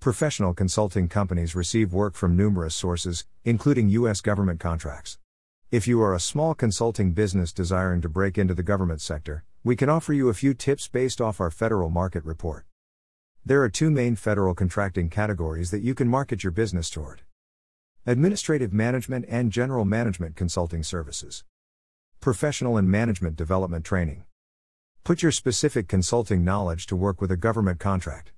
Professional consulting companies receive work from numerous sources, including U.S. government contracts. If you are a small consulting business desiring to break into the government sector, we can offer you a few tips based off our federal market report. There are two main federal contracting categories that you can market your business toward administrative management and general management consulting services, professional and management development training. Put your specific consulting knowledge to work with a government contract.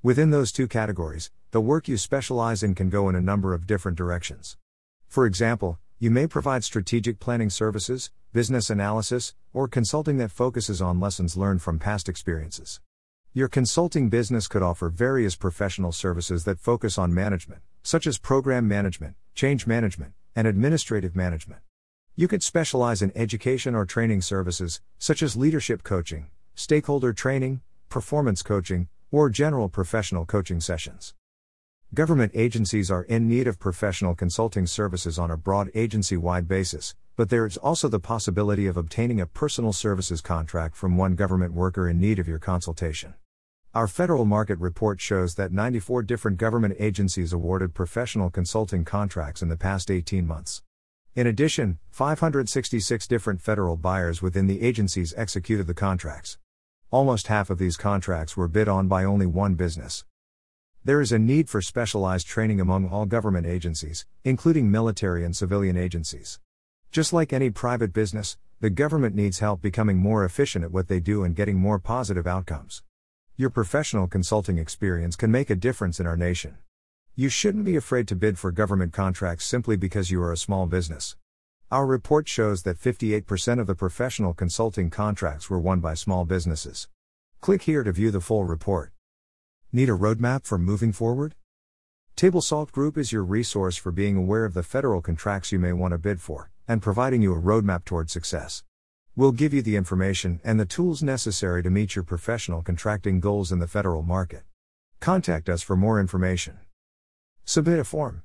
Within those two categories, the work you specialize in can go in a number of different directions. For example, you may provide strategic planning services, business analysis, or consulting that focuses on lessons learned from past experiences. Your consulting business could offer various professional services that focus on management, such as program management, change management, and administrative management. You could specialize in education or training services, such as leadership coaching, stakeholder training, performance coaching, or general professional coaching sessions. Government agencies are in need of professional consulting services on a broad agency wide basis, but there is also the possibility of obtaining a personal services contract from one government worker in need of your consultation. Our federal market report shows that 94 different government agencies awarded professional consulting contracts in the past 18 months. In addition, 566 different federal buyers within the agencies executed the contracts. Almost half of these contracts were bid on by only one business. There is a need for specialized training among all government agencies, including military and civilian agencies. Just like any private business, the government needs help becoming more efficient at what they do and getting more positive outcomes. Your professional consulting experience can make a difference in our nation. You shouldn't be afraid to bid for government contracts simply because you are a small business. Our report shows that 58% of the professional consulting contracts were won by small businesses. Click here to view the full report. Need a roadmap for moving forward? TableSalt Group is your resource for being aware of the federal contracts you may want to bid for, and providing you a roadmap toward success. We'll give you the information and the tools necessary to meet your professional contracting goals in the federal market. Contact us for more information. Submit a form.